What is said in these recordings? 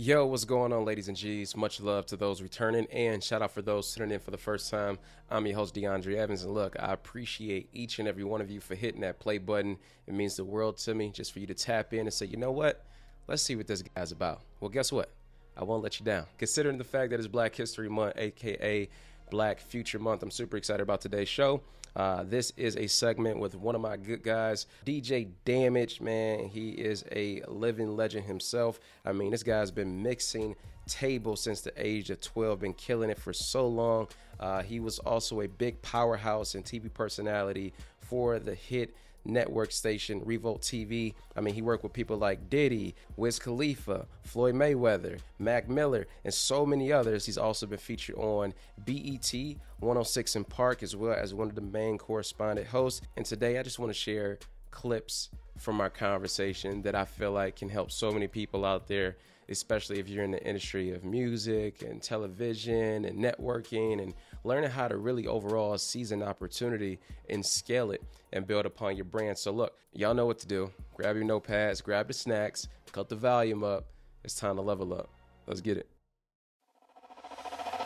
Yo, what's going on, ladies and G's? Much love to those returning, and shout out for those tuning in for the first time. I'm your host, DeAndre Evans, and look, I appreciate each and every one of you for hitting that play button. It means the world to me just for you to tap in and say, you know what? Let's see what this guy's about. Well, guess what? I won't let you down. Considering the fact that it's Black History Month, aka Black Future Month, I'm super excited about today's show. Uh, this is a segment with one of my good guys, DJ Damage. Man, he is a living legend himself. I mean, this guy's been mixing tables since the age of 12, been killing it for so long. Uh, he was also a big powerhouse and TV personality for the hit network station Revolt TV. I mean, he worked with people like Diddy, Wiz Khalifa, Floyd Mayweather, Mac Miller, and so many others. He's also been featured on BET 106 & Park as well as one of the main correspondent hosts. And today I just want to share clips from our conversation that I feel like can help so many people out there especially if you're in the industry of music and television and networking and learning how to really overall seize an opportunity and scale it and build upon your brand. So, look, y'all know what to do. Grab your notepads, grab the snacks, cut the volume up. It's time to level up. Let's get it.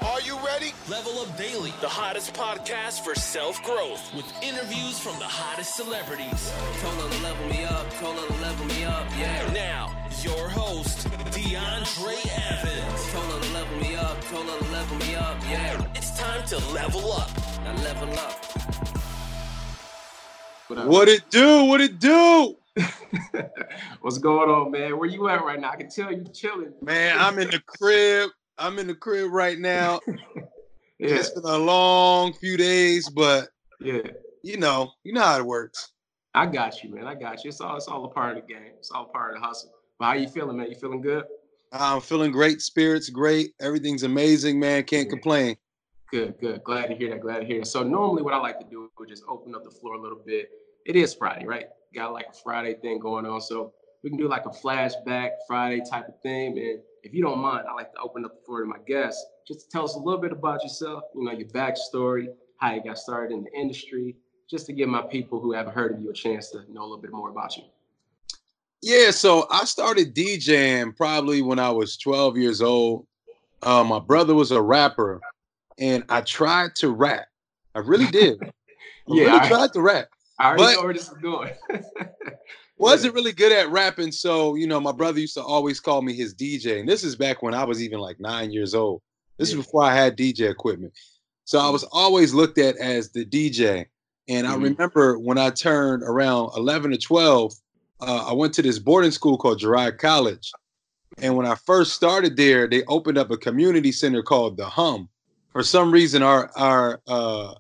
Are you ready? Level Up Daily, the hottest podcast for self growth with interviews from the hottest celebrities. Told her to level me up, told her to level me up, yeah. Now, your host, DeAndre Evans. Told her to level me up, told her to level me up, yeah. It's time to level up. Now level up. What it do? What it do? What's going on, man? Where you at right now? I can tell you chilling. Man, I'm in the crib. I'm in the crib right now. Yeah, It's been a long few days, but yeah. you know, you know how it works. I got you, man. I got you. It's all it's all a part of the game. It's all part of the hustle. But how you feeling, man? You feeling good? I'm feeling great, spirits great. Everything's amazing, man. Can't Yeah. complain. Good, good. Glad to hear that. Glad to hear it. So normally what I like to do is just open up the floor a little bit. It is Friday, right? Got like a Friday thing going on. So we can do like a flashback Friday type of thing. And if you don't mind, I like to open up the floor to my guests just tell us a little bit about yourself, you know, your backstory, how you got started in the industry, just to give my people who haven't heard of you a chance to know a little bit more about you. Yeah, so I started DJing probably when I was 12 years old. Uh, my brother was a rapper, and I tried to rap. I really did. I Yeah, really I- tried to rap. I already know where this is going. wasn't really good at rapping, so you know, my brother used to always call me his DJ. And this is back when I was even like nine years old. This Yeah. is before I had DJ equipment. So I was always looked at as the DJ. And I Mhm. remember when I turned around 11 or 12, uh, I went to this boarding school called Girard College. And when I first started there, they opened up a community center called the Hum. For some reason, our our uh,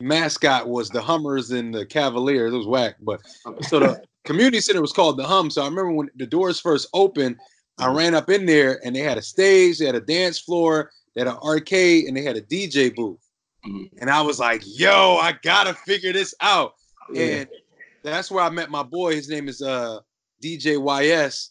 mascot was the Hummers and the Cavaliers. It was whack, but so the community center was called the Hum. So I remember when the doors first opened, I ran up in there and they had a stage, they had a dance floor, they had an arcade, and they had a DJ booth. Mhm. And I was like, yo, I gotta figure this out. Yeah. And that's where I met my boy. His name is uh DJ YS.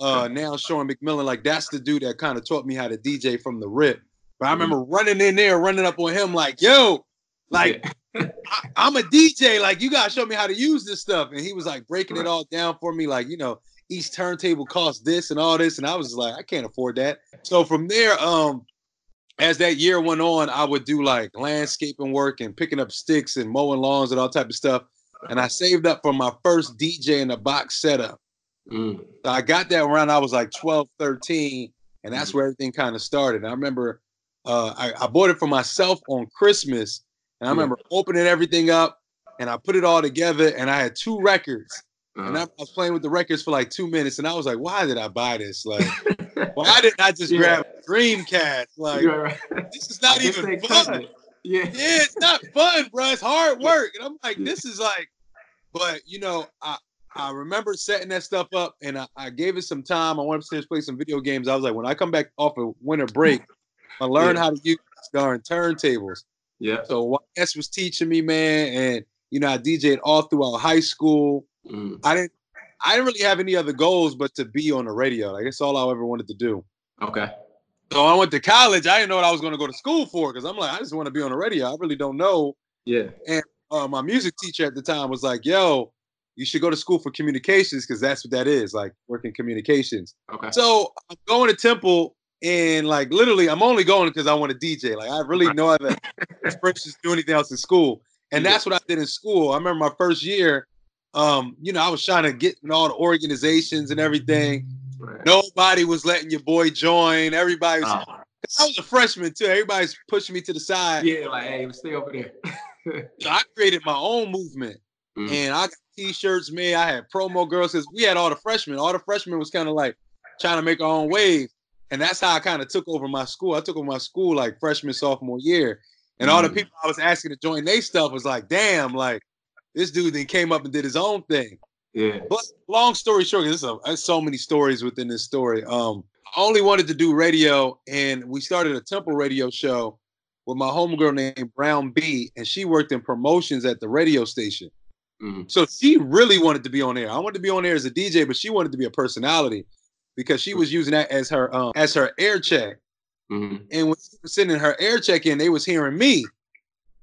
Uh now Sean McMillan. Like that's the dude that kind of taught me how to DJ from the rip. But I remember running in there, running up on him, like, yo, like I, I'm a DJ. Like, you gotta show me how to use this stuff. And he was like breaking it all down for me. Like, you know, each turntable costs this and all this. And I was like, I can't afford that. So from there, um, as that year went on, I would do like landscaping work and picking up sticks and mowing lawns and all type of stuff. And I saved up for my first DJ in the box setup. Mm. So I got that around I was like 12, 13, and that's where everything kind of started. I remember uh, I, I bought it for myself on Christmas, and I remember opening everything up, and I put it all together, and I had two records, and I, I was playing with the records for like two minutes, and I was like, why did I buy this? Like, why didn't I just Yeah. grab Dreamcast? Like, right. this is not even fun. Yeah. Yeah, it's not fun, bro. It's hard work. And I'm like, this is like, but you know, I I remember setting that stuff up and I, I gave it some time. I went upstairs to play some video games. I was like, when I come back off of winter break, I learn Yeah. how to use darn turntables. Yeah. So YS was teaching me, man, and you know, I DJed all throughout high school. Mm. I didn't I didn't really have any other goals but to be on the radio. Like that's all I ever wanted to do. Okay. So I went to college. I didn't know what I was going to go to school for because I'm like, I just want to be on the radio. I really don't know Yeah. And uh, my music teacher at the time was like, "Yo, you should go to school for communications because that's what that is, like working communications. Okay. So I'm going to Temple and like literally I'm only going because I want to DJ. Like I really no other expressions do anything else in school. And that's what I did in school. I remember my first year, um, you know, I was trying to get in all the organizations and everything. Right. Nobody was letting your boy join. Everybody was Oh, I was a freshman too. Everybody's pushing me to the side. yeah, like hey, stay over there. So I created my own movement. Mhm. And I got t-shirts made. I had promo girls because we had all the freshmen. All the freshmen was kind of like trying to make our own wave. And that's how I kind of took over my school. I took over my school like freshman, sophomore year. And all the Mm. people I was asking to join their stuff was like, damn, like this dude then came up and did his own thing. yeah. But long story short, there's, a, there's so many stories within this story. Um, I only wanted to do radio, and we started a Temple radio show with my homegirl named Brown B, and she worked in promotions at the radio station. Mhm. So she really wanted to be on air. I wanted to be on air as a DJ, but she wanted to be a personality because she was using that as her um, as her air check. Mhm. And when she was sending her air check in, they was hearing me.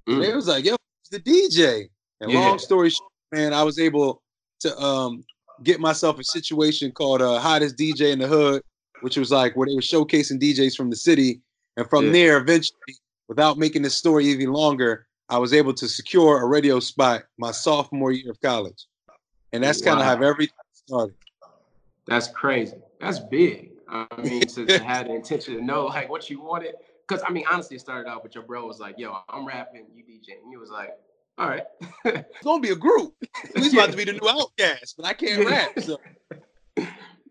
And they Mm. was like, "Yo, it's the DJ." And Yeah. long story short, man, I was able to um get myself a situation called uh, "Hottest DJ in the Hood," which was like where they were showcasing DJs from the city. And from Yeah. there, eventually, without making the story even longer, I was able to secure a radio spot my sophomore year of college. And that's kind of how everything started. That's crazy. That's big. I mean, to, to have the intention to know like what you wanted. Because I mean, honestly, it started out with your bro was like, "Yo, I'm rapping, you DJ," and he was like, "All right." It's gonna be a group. We's about to be the new OutKast, but I can't Yeah. rap. So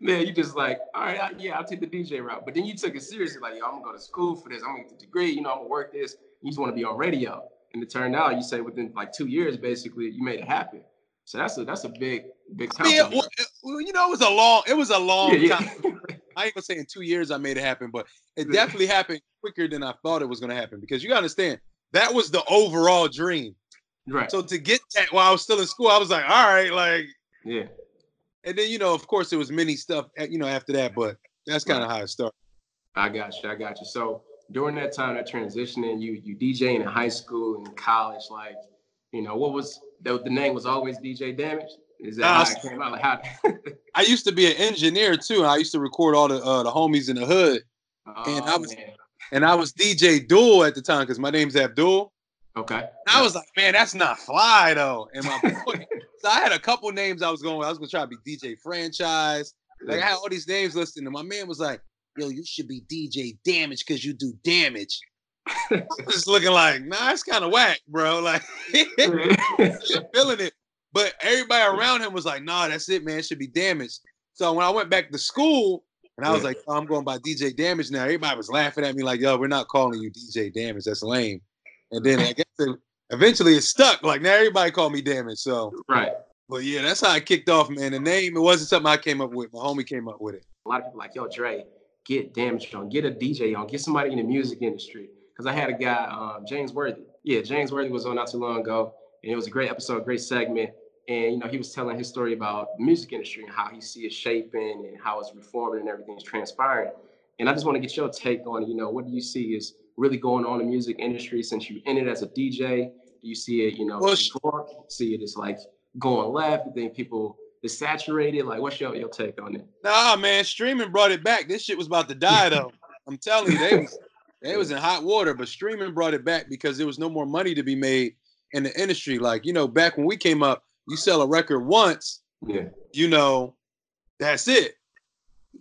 Man, you just like, all right, I, yeah, I'll take the DJ route. But then you took it seriously, like, yo, I'm gonna go to school for this. I'm gonna get the degree. You know, I'm gonna work this. You just want to be on radio. And it turned out, you say within like two years, basically, you made it happen. So that's a that's a big big time. yeah, well, well, you know, it was a long, it was a long yeah, time. I ain't gonna say in two years I made it happen, but it definitely happened quicker than I thought it was gonna happen because you gotta understand that was the overall dream. Right. So to get that while I was still in school, I was like, all right, like, yeah. and then you know, of course, there was many stuff, eh, you know, after that, but that's kind of how it started. I got you. I got you. So during that time, that transitioning, you you DJing in high school and college, like, you know, what was the, the name was always DJ Damage? Is that Nah, how it came out? Like how? I used to be an engineer too, and I used to record all the uh, the homies in the hood, And I Oh, was- man. and I was DJ Duel at the time because my name's Abdul. Okay. And I was like, man, that's not fly though. And my boy, so I had a couple names I was going. with. I was gonna try to be DJ Franchise. Like I had all these names listed, and my man was like, "Yo, you should be DJ Damage because you do damage." I was looking like, nah, it's kind of whack, bro. Like, feeling it. But everybody around him was like, nah, that's it, man. It should be damaged. So when I went back to school, and I was like, oh, I'm going by DJ Damage now. Everybody was laughing at me like, yo, we're not calling you DJ Damage. That's lame. And then I guess it, eventually it stuck. Like now everybody called me Damage. So, right. but yeah, that's how I kicked off, man. The name, it wasn't something I came up with. My homie came up with it. A lot of people like, yo, Dre, get damaged on, get a DJ on, get somebody in the music industry. Because I had a guy, um, James Worthy. Yeah, James Worthy was on not too long ago, and it was a great episode, great segment. And you know, he was telling his story about the music industry and how he see it shaping and how it's reforming and everything's transpiring. And I just want to get your take on, you know, what do you see is really going on in the music industry since you in it as a DJ? Do you see it, you know, Well, see it as like going left? You think people is saturated? Like, what's your, your take on it? Nah, man, streaming brought it back. This shit was about to die though. I'm telling you, they was they was in hot water, but streaming brought it back because there was no more money to be made in the industry. Like, you know, back when we came up, you sell a record once, Yeah, you know, that's it.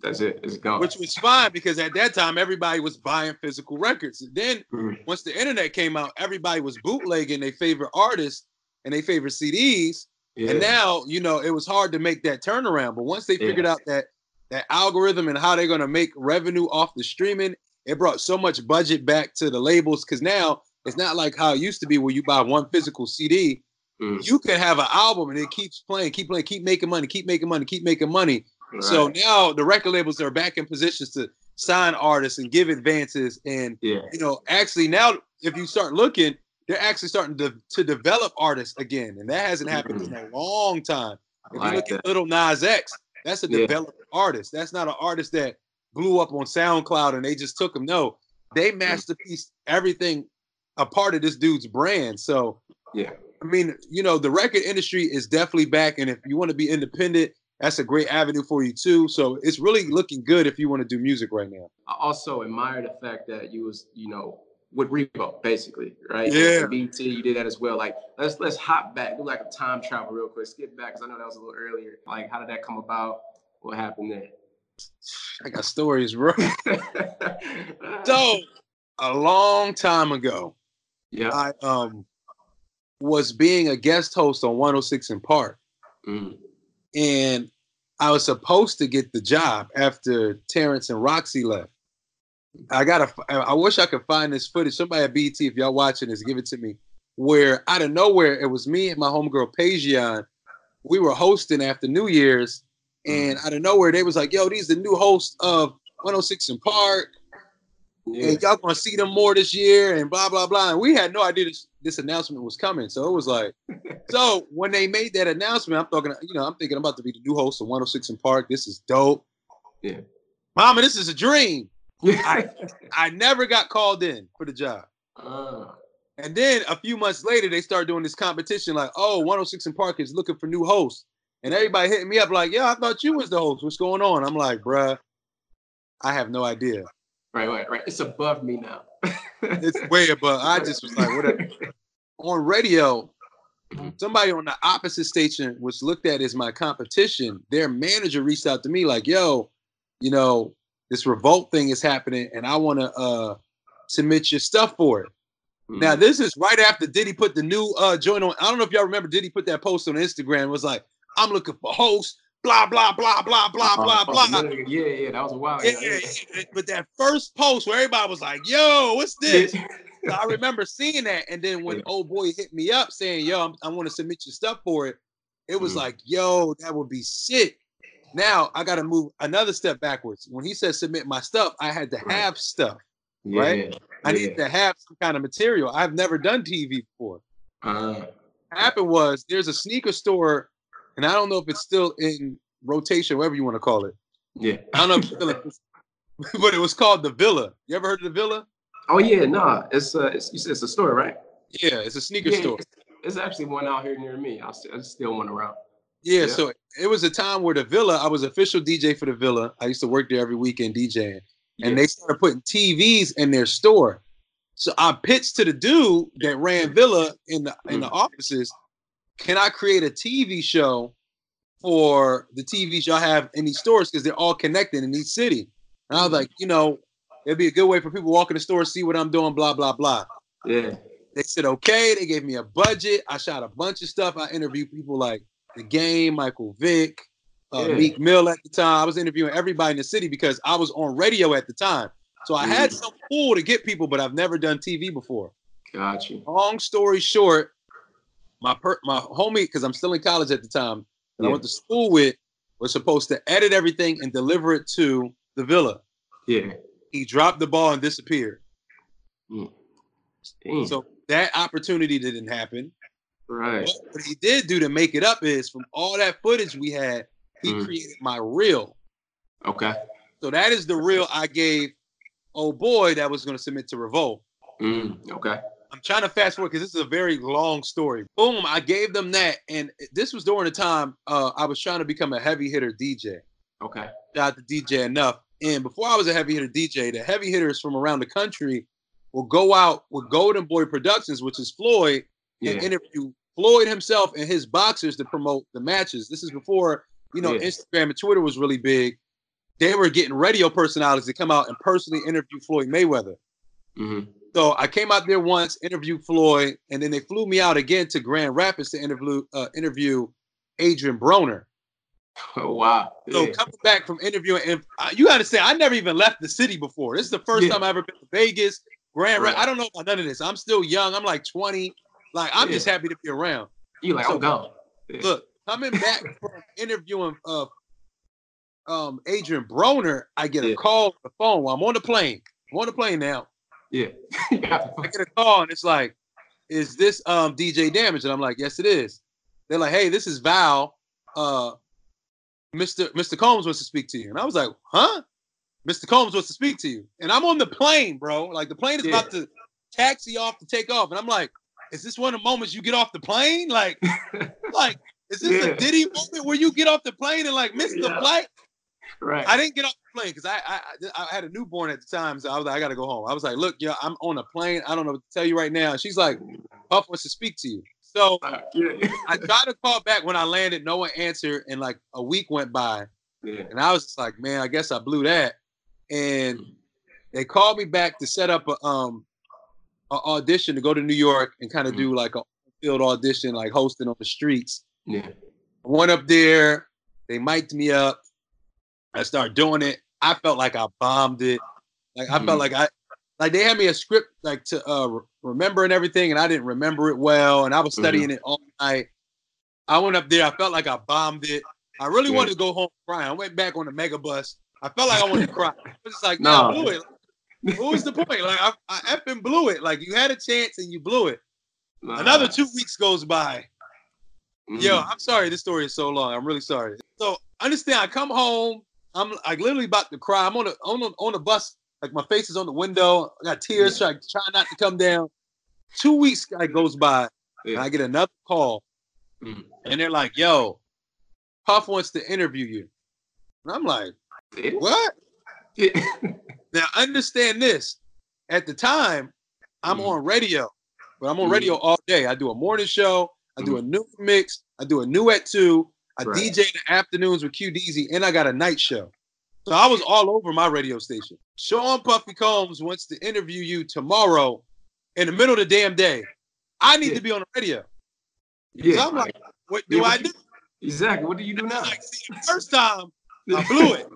That's it. It's gone. Which was fine because at that time everybody was buying physical records. And then Mhm. once the internet came out, everybody was bootlegging their favorite artists and their favorite CDs. yeah. And now, you know, it was hard to make that turnaround. But once they Yeah. figured out that that algorithm and how they're gonna make revenue off the streaming, it brought so much budget back to the labels. Cause now it's not like how it used to be where you buy one physical CD. Mhm. You can have an album and it keeps playing, keep playing, keep making money, keep making money, keep making money. So now the record labels are back in positions to sign artists and give advances. And yeah, you know, actually now if you start looking, they're actually starting to, to develop artists again. And that hasn't happened in mm-hmm. a long time. If like you look that. at Lil Nas X, that's a Yeah. developed artist. That's not an artist that blew up on SoundCloud and they just took him. No, they masterpiece everything a part of this dude's brand. So Yeah. I mean, you know, the record industry is definitely back, and if you want to be independent, that's a great avenue for you too. So it's really looking good if you want to do music right now. I also admire the fact that you was, you know, with Revo, basically, right? Yeah. And BET, you did that as well. Like, let's let's hop back, do like a time travel real quick, skip back because I know that was a little earlier. Like, how did that come about? What happened there? I got stories, bro. So a long time ago, yeah. I um was being a guest host on 106 & Park, Mm. And I was supposed to get the job after Terrence and Rocsi left. I gotta. I wish I could find this footage. Somebody at BET, if y'all watching this, give it to me. Where out of nowhere, it was me and my homegirl Pajian. We were hosting after New Year's, and mm. out of nowhere, they was like, "Yo, these the new hosts of 106 & Park, Yeah. and y'all gonna see them more this year," and blah blah blah. And we had no idea this, this announcement was coming, so it was like, so when they made that announcement, I'm talking, you know, I'm thinking I'm about to be the new host of 106 & Park. This is dope. Yeah. Mama, this is a dream. I, I never got called in for the job. uh, And then a few months later, they start doing this competition like, oh, 106 & Park is looking for new hosts. And everybody hitting me up like, yeah, I thought you was the host. What's going on? I'm like, bruh, I have no idea. Right, right, right. It's above me now. It's way above. I just was like, whatever. On radio, somebody on the opposite station, which looked at as my competition, their manager reached out to me like, yo, you know, this revolt thing is happening and I want to uh submit your stuff for it. Now Mm. this is right after Diddy put the new uh joint on. I don't know if y'all remember Diddy put that post on Instagram. It was like, I'm looking for hosts, blah blah blah blah blah blah Oh, blah. Yeah, yeah, that was a while. Yeah, ago, yeah, yeah. But that first post where everybody was like, "Yo, what's this?" So I remember seeing that, and then when Yeah. old boy hit me up saying, "Yo, I'm, I want to submit your stuff for it," it was Mhm. like, "Yo, that would be sick." Now I got to move another step backwards. When he said submit my stuff, I had to Right. have stuff. Yeah, right? I yeah. needed to have some kind of material. I've never done TV before. Uh, What happened was there's a sneaker store, and I don't know if it's still in rotation, whatever you want to call it. yeah. I don't know if it's still in, but it was called the Villa. You ever heard of the Villa? Oh yeah, nah. It's uh, it's, you said it's a store, right? Yeah, it's a sneaker Yeah, store. It's, it's actually one out here near me. I still, I still one around. Yeah, Yeah. so it was a time where the Villa, I was official DJ for the Villa. I used to work there every weekend DJing. And Yeah. they started putting TVs in their store. So I pitched to the dude that ran Villa in the in the offices, can I create a TV show for the TVs y'all have in these stores because they're all connected in each city? And I was like, you know, it'd be a good way for people to walk in the store, see what I'm doing, blah, blah, blah. Yeah. They said okay. They gave me a budget. I shot a bunch of stuff. I interviewed people like The Game, Michael Vick, uh, Yeah. Meek Mill at the time. I was interviewing everybody in the city because I was on radio at the time. So I had Mm. some pool to get people, but I've never done TV before. Got you. Long story short, my per- my homie, because I'm still in college at the time, that I went to school with, was supposed to edit everything and deliver it to the villa. Yeah. He dropped the ball and disappeared. Damn. So that opportunity didn't happen. right. But what he did do to make it up is from all that footage we had, he Mm. created my reel. Okay. So that is the reel I gave old boy that was going to submit to Revolt. Mm, okay. I'm trying to fast forward because this is a very long story. Boom, I gave them that. And this was during the time uh, I was trying to become a heavy hitter DJ. Okay. Shout out to DJ Enuff. And before I was a heavy hitter DJ, the heavy hitters from around the country will go out with Golden Boy Productions, which is Floyd, and interview Floyd himself and his boxers to promote the matches. This is before, you know, Yeah. Instagram and Twitter was really big. They were getting radio personalities to come out and personally interview Floyd Mayweather. hmm So I came out there once, interviewed Floyd, and then they flew me out again to Grand Rapids to interview uh, interview Adrien Broner. Oh, wow. So Yeah. coming back from interviewing, and uh, you got to say, I never even left the city before. This is the first Yeah. time I ever been to Vegas, Grand Rapids. Right. I don't know about none of this. I'm still young. I'm like 20. Like I'm Yeah. just happy to be around. You like so- I'm gone. Look, coming back from interviewing uh, um, Adrien Broner, I get a call on the phone while I'm on the plane. I'm on the plane now. Yeah. I get a call and it's like, "Is this um DJ Damage?" And I'm like, "Yes, it is." They're like, "Hey, this is Val. Uh, Mr. Mr. Combs wants to speak to you." And I was like, "Huh?" Mr. Combs wants to speak to you, and I'm on the plane, bro. Like the plane is Yeah. about to taxi off to take off, and I'm like, is this one of the moments you get off the plane? Like, like, is this Yeah. a Diddy moment where you get off the plane and like miss the flight? Right. I didn't get off the plane because I, I I had a newborn at the time, so I was like, I gotta go home. I was like, look, yo, I'm on a plane. I don't know what to tell you right now. And she's like, Puff wants to speak to you. So Uh, yeah. I tried to call back when I landed. No one answered, and like a week went by, yeah. and I was just like, man, I guess I blew that. And they called me back to set up a um a audition to go to New York and kind of do like a field audition, like hosting on the streets. Yeah. I went up there, they mic'd me up. I started doing it. I felt like I bombed it. Like I Mhm. felt like I like they had me a script like to uh re- remember and everything, and I didn't remember it well, and I was studying it all night. I went up there, I felt like I bombed it. I really Yeah. wanted to go home crying. I went back on the Megabus. I felt like I wanted to cry. I was just like, No. I blew it. What was the point? Like I, I effing blew it. Like you had a chance and you blew it. Nah. Another two weeks goes by. Mhm. Yo, I'm sorry. This story is so long. I'm really sorry. So understand. I come home. I'm like literally about to cry. I'm on a on a, on the bus. Like my face is on the window. I got tears. Trying try not to come down. Two weeks like goes by, and I get another call, Mhm. and they're like, "Yo, Puff wants to interview you." And I'm like, "What?" Yeah. Now understand this. At the time, I'm Mhm. on radio, but I'm on Mhm. radio all day. I do a morning show. I do a new mix. I do a new at two. I Right. DJ in the afternoons with Q Deezy, and I got a night show. So I was all over my radio station. Sean Puffy Combs wants to interview you tomorrow in the middle of the damn day. I need Yeah. to be on the radio. yeah. So I'm like, what do Yeah, I do? you- exactly. What do you do now? Like, see, the first time I blew it.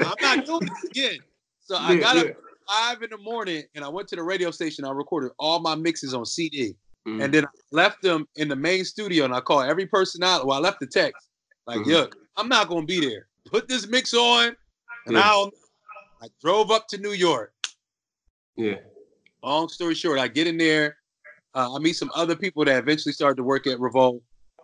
I'm not doing this again. So I got yeah. up five in the morning and I went to the radio station. I recorded all my mixes on CD. Mhm. And then I left them in the main studio and I called every person out. Well, I left the text. Like, Mhm. look, I'm not gonna be there. Put this mix on. And Yeah. I'll I drove up to New York. yeah. Long story short, I get in there. Uh, I meet some other people that eventually started to work at Revolt.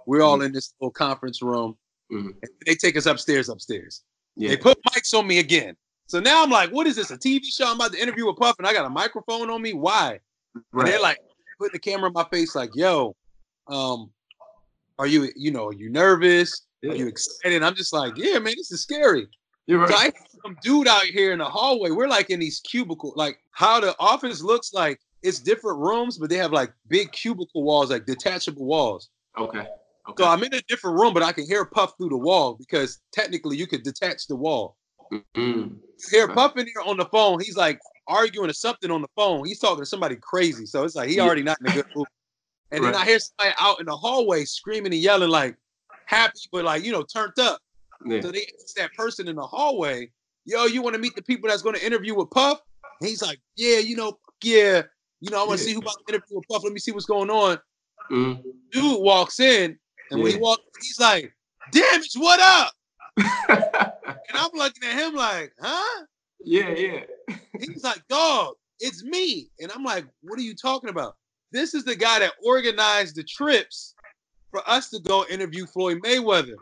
We're all in this little conference room. Mhm. And they take us upstairs, upstairs. Yeah. They put mics on me again. So now I'm like, what is this? A TV show? I'm about to interview with Puff and I got a microphone on me. Why? And they're like putting the camera in my face, like, yo, um, are you, you know, are you nervous? Are you excited? I'm just like, yeah, man, this is scary. You're So right. I some dude out here in the hallway. We're like in these cubicle, like how the office looks like it's different rooms, but they have like big cubicle walls, like detachable walls. Okay. Okay. So I'm in a different room, but I can hear Puff through the wall because technically you could detach the wall. Mhm. You hear Puff in here on the phone. He's like arguing or something on the phone. He's talking to somebody crazy. So it's like he already not in a good mood. And then I hear somebody out in the hallway screaming and yelling, like happy, but like, you know, turned up. Yeah. So they ask that person in the hallway, yo, you want to meet the people that's going to interview with Puff? And he's like, yeah, you know, yeah, you know, I want to Yeah. see who about to interview with Puff. Let me see what's going on. Mhm. Dude walks in, and when he walks, he's like, damage, what up? And I'm looking at him like, huh? Yeah. Yeah. He's like, dog, it's me. And I'm like, what are you talking about? This is the guy that organized the trips for us to go interview Floyd Mayweather.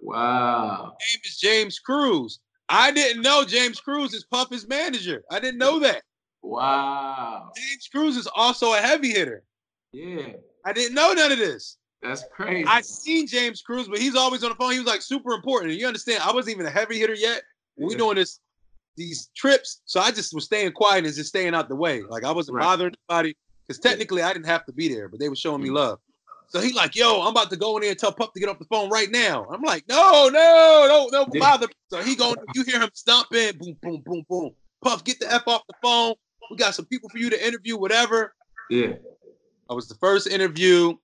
Wow. His name is James Cruz. I didn't know James Cruz is Puff's manager. I didn't know that. Wow. James Cruz is also a heavy hitter. Yeah. I didn't know none of this. That's crazy. I seen James Cruz, but he's always on the phone. He was like super important. And you understand, I wasn't even a heavy hitter yet. We Yeah. doing this these trips, so I just was staying quiet and just staying out the way. Like I wasn't Right. bothering anybody because technically I didn't have to be there, but they were showing me Mhm. love. So he like, yo, I'm about to go in there and tell Puff to get off the phone right now. I'm like, no, no, no, no bother. So he going, you hear him stomping, boom, boom, boom, boom. Puff, get the F off the phone. We got some people for you to interview, whatever. yeah. I was the first interview.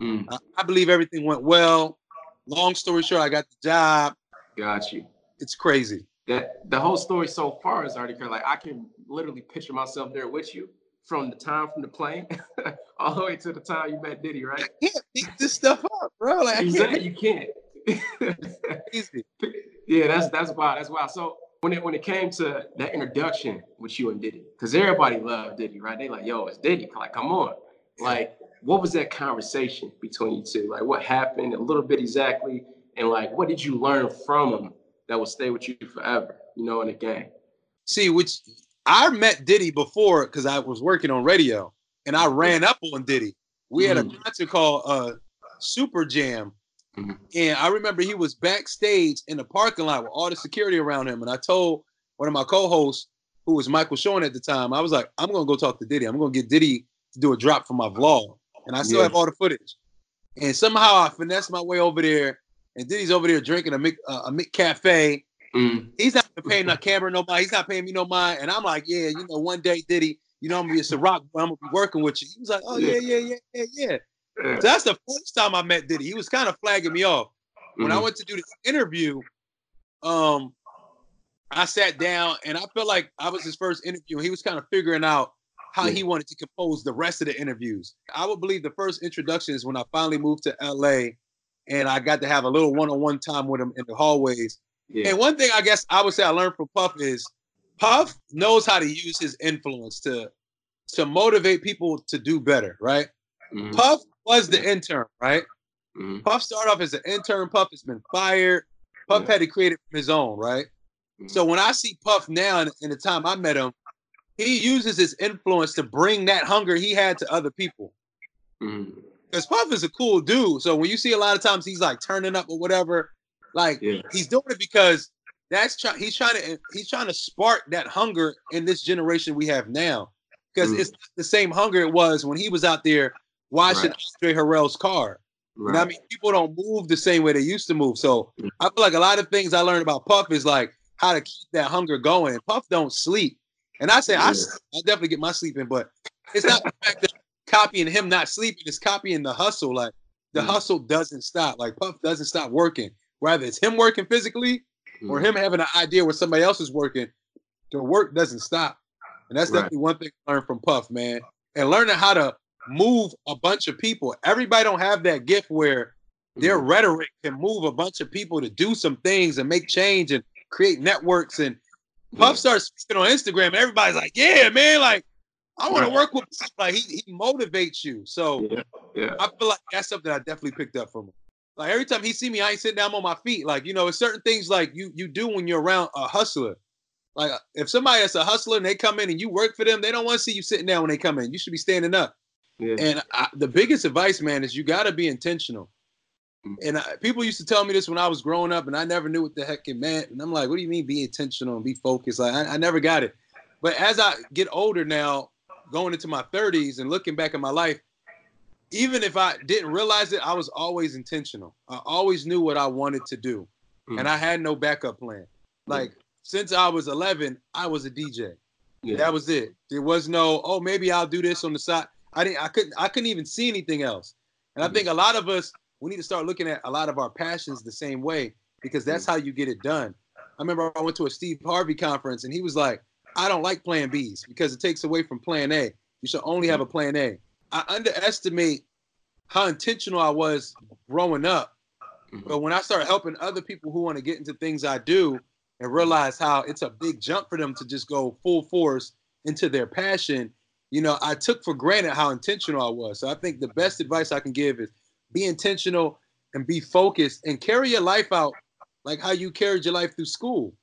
Mm. I, I believe everything went well. Long story short, I got the job. Got you. It's crazy. That the whole story so far is already crazy. Like I can literally picture myself there with you from the time from the plane all the way to the time you met Diddy, right? I can't make this stuff up, bro. Like Exactly. You can't. yeah, that's that's wild. That's wild. So when it when it came to that introduction with you and Diddy, because everybody loved Diddy, right? They like, yo, it's Diddy. Like, come on. Like, what was that conversation between you two? Like, what happened? A little bit exactly, and like, what did you learn from him that will stay with you forever? You know, in the game. See, which I met Diddy before because I was working on radio, and I ran up on Diddy. We had a Mhm. concert called uh, Super Jam, Mhm. and I remember he was backstage in the parking lot with all the security around him. And I told one of my co-hosts, who was Michael Sean at the time, I was like, I'm gonna go talk to Diddy. I'm gonna get Diddy to do a drop for my vlog, and I still Yeah. have all the footage. And somehow I finessed my way over there, and Diddy's over there drinking a Mick, uh, a Mick Cafe. Mm. He's not paying no camera no mind. He's not paying me no mind. And I'm like, yeah, you know, one day, Diddy, you know, I'm gonna be a Ciroc, but I'm gonna be working with you. He was like, oh yeah, yeah, yeah, yeah, yeah. So that's the first time I met Diddy. He was kind of flagging me off. When I Mhm. went to do this interview, um, I sat down and I felt like I was his first interview. He was kind of figuring out how Yeah. he wanted to compose the rest of the interviews. I would believe the first introduction is when I finally moved to LA and I got to have a little one-on-one time with him in the hallways. Yeah. And one thing I guess I would say I learned from Puff is Puff knows how to use his influence to to motivate people to do better, right? Mhm. Puff was the intern, right? Mhm. Puff started off as an intern. Puff has been fired. Puff Yeah. had to create it from his own, right? Mhm. So when I see Puff now, in, in the time I met him, he uses his influence to bring that hunger he had to other people. Because Puff is a cool dude. So when you see a lot of times he's like turning up or whatever, like Yeah. he's doing it because that's try- he's trying to he's trying to spark that hunger in this generation we have now. Because Mm. it's the same hunger it was when he was out there washing Right. Andre Harrell's car. You know I mean? People don't move the same way they used to move. So Mm. I feel like a lot of things I learned about Puff is like how to keep that hunger going. Puff don't sleep. And I say I, Yeah. s- I definitely get my sleep in, but it's not the fact that copying him not sleeping, it's copying the hustle. Like the Mm. hustle doesn't stop. Like Puff doesn't stop working. Whether it's him working physically or Mhm. him having an idea where somebody else is working, the work doesn't stop. And that's Right. definitely one thing I learned from Puff, man. And learning how to move a bunch of people. Everybody don't have that gift where their Mhm. rhetoric can move a bunch of people to do some things and make change and create networks. And Puff starts speaking on Instagram, and everybody's like, "Yeah, man, like I want to work with." Puff." Like he he motivates you. So Yeah. Yeah. I feel like that's something I definitely picked up from him. Like every time he see me, I ain't sitting down on my feet. Like you know, it's certain things like you you do when you're around a hustler. Like if somebody that's a hustler and they come in and you work for them, they don't want to see you sitting down when they come in. You should be standing up. Yeah. And I, the biggest advice, man, is you got to be intentional. Mm. And I, people used to tell me this when I was growing up, and I never knew what the heck it meant. And I'm like, what do you mean be intentional and be focused? Like I, I never got it. But as I get older now, going into my 30s and looking back at my life, even if I didn't realize it, I was always intentional. I always knew what I wanted to do, Mm. and I had no backup plan. Like since I was 11, I was a DJ. Yeah. That was it. There was no, oh, maybe I'll do this on the side. I didn't. I couldn't. I couldn't even see anything else. And I Mhm. think a lot of us, we need to start looking at a lot of our passions the same way because that's how you get it done. I remember I went to a Steve Harvey conference and he was like, "I don't like Plan Bs because it takes away from Plan A. You should only have a Plan A. I underestimate how intentional I was growing up Mhm. but when I start helping other people who want to get into things I do and realize how it's a big jump for them to just go full force into their passion, you know, I took for granted how intentional I was. So I think the best advice I can give is be intentional and be focused and carry your life out like how you carried your life through school.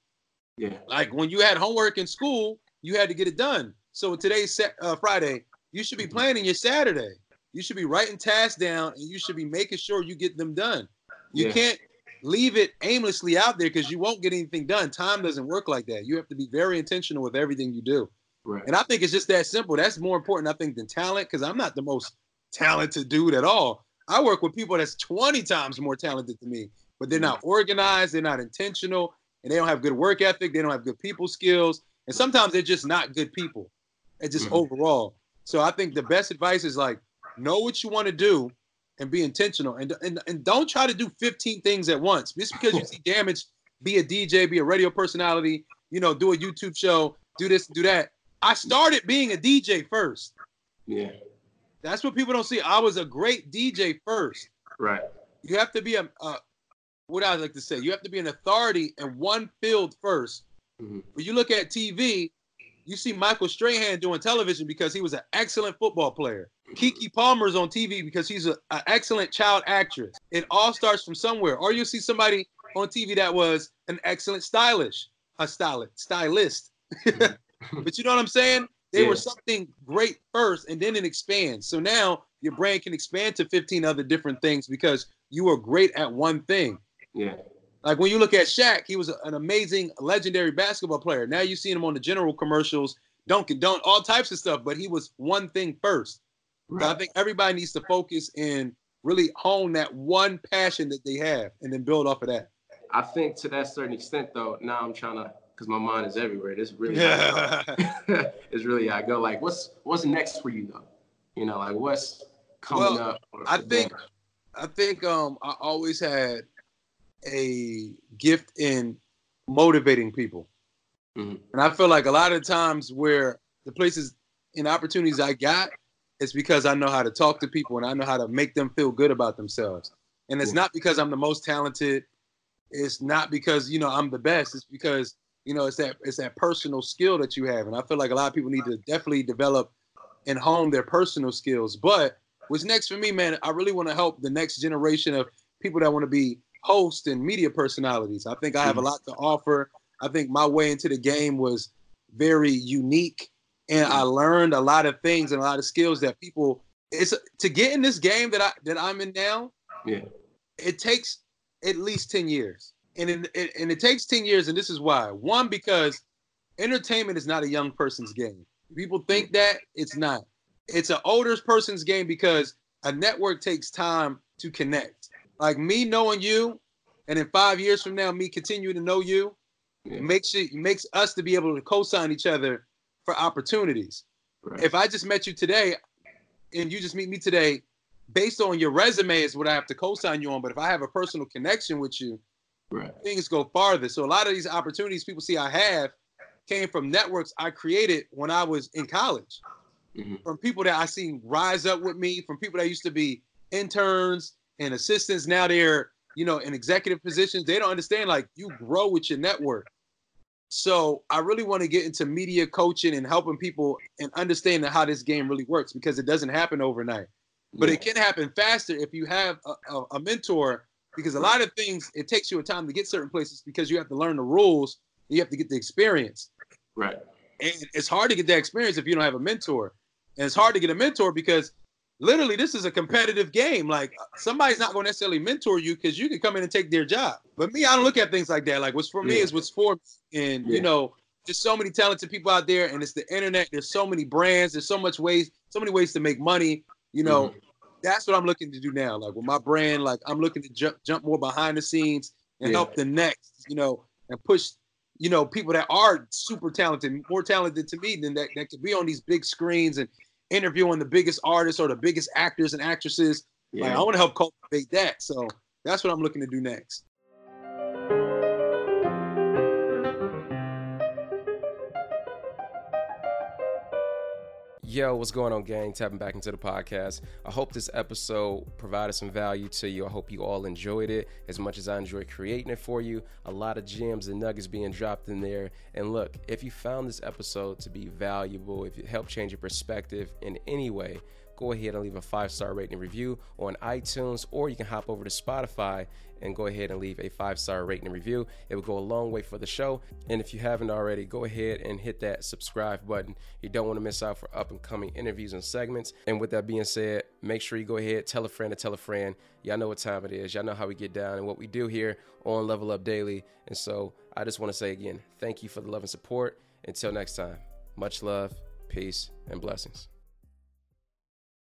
Yeah. Like when you had homework in school, you had to get it done. So today's uh, Friday, you should be Mhm. planning your Saturday. You should be writing tasks down and you should be making sure you get them done. You Yeah. can't leave it aimlessly out there because you won't get anything done. Time doesn't work like that. You have to be very intentional with everything you do. Right. And I think it's just that simple. That's more important, I think, than talent because I'm not the most talented dude at all. I work with people that's 20 times more talented than me, but they're not organized, they're not intentional, and they don't have good work ethic, they don't have good people skills, and sometimes they're just not good people. It's just Mhm. overall. So I think the best advice is like know what you want to do and be intentional and, and and don't try to do 15 things at once. Just because you see damage, be a DJ, be a radio personality, you know, do a YouTube show, do this, do that. I started being a DJ first. Yeah. That's what people don't see. I was a great DJ first. Right. You have to be a, a what I like to say. You have to be an authority in one field first. Mhm. When you look at TV, you see Michael Strahan doing television because he was an excellent football player. Keke Palmer's on TV because he's an excellent child actress. It all starts from somewhere. Or you'll see somebody on TV that was an excellent stylish, a stylist, stylist. but you know what I'm saying? They Yeah. were something great first, and then it expands. So now your brand can expand to 15 other different things because you were great at one thing. Yeah. Like when you look at Shaq, he was an amazing, legendary basketball player. Now you see him on the general commercials, Dunkin' Don't all types of stuff, but he was one thing first. So I think everybody needs to focus and really hone that one passion that they have, and then build off of that. I think to that certain extent, though, now I'm trying to, because my mind is everywhere. This really, yeah. it's really I go. Like, what's what's next for you, though? You know, like what's coming Well, up? I think- I think um I always had a gift in motivating people. Mhm. And I feel like a lot of times where the places and opportunities I got is because I know how to talk to people and I know how to make them feel good about themselves. And it's Yeah. not because I'm the most talented. It's not because, you know, I'm the best. It's because, you know, it's that it's that personal skill that you have. And I feel like a lot of people need to definitely develop and hone their personal skills. But what's next for me, man, I really want to help the next generation of people that want to be hosts and media personalities. I think I have a Mhm. lot to offer. I think my way into the game was very unique and I learned a lot of things and a lot of skills that people it's to get in this game that I that I'm in now, Yeah. it takes at least 10 years. And it, it, and it takes 10 years and this is why. One because entertainment is not a young person's game. People think that it's not. It's an older person's game because a network takes time to connect. Like me knowing you and in 5 years from now me continuing to know you, Yeah. makes it makes us to be able to co-sign each other for opportunities. Right. If I just met you today and you just meet me today, based on your resume is what I have to co-sign you on. But if I have a personal connection with you, right. things go farther. So a lot of these opportunities people see I have came from networks I created when I was in college. Mhm. From people that I seen rise up with me, from people that used to be interns and assistants. Now they're, you know, in executive positions. They don't understand like you grow with your network. So I really want to get into media coaching and helping people and understanding how this game really works because it doesn't happen overnight but Yeah. it can happen faster if you have a, a, a mentor because a lot of things it takes you a time to get certain places because you have to learn the rules you have to get the experience Right. and it's hard to get that experience if you don't have a mentor and it's hard to get a mentor because literally this is a competitive game like somebody's not going to necessarily mentor you because you can come in and take their job but me i don't look at things like that like what's for me Yeah. is what's for me and Yeah. you know there's so many talented people out there and it's the internet there's so many brands there's so much ways so many ways to make money you know Mhm. that's what I'm looking to do now. Like with my brand, like I'm looking to jump jump more behind the scenes and Yeah. help the next, you know, and push, you know, people that are super talented, more talented to me than that that could be on these big screens and interviewing the biggest artists or the biggest actors and actresses. Like I want to help cultivate that. So that's what I'm looking to do next. Yo, what's going on, gang? Tapping back into the podcast. I hope this episode provided some value to you. I hope you all enjoyed it as much as I enjoyed creating it for you. A lot of gems and nuggets being dropped in there. And look, if you found this episode to be valuable, if it helped change your perspective in any way, go ahead and leave a five star rating review on iTunes, or you can hop over to Spotify and go ahead and leave a five star rating review. It will go a long way for the show. And if you haven't already, go ahead and hit that subscribe button. You don't want to miss out for up and coming interviews and segments. And with that being said, make sure you go ahead, tell a friend to tell a friend. Y'all know what time it is. Y'all know how we get down and what we do here on Level Up Daily. And so I just want to say again, thank you for the love and support. Until next time, much love, peace, and blessings.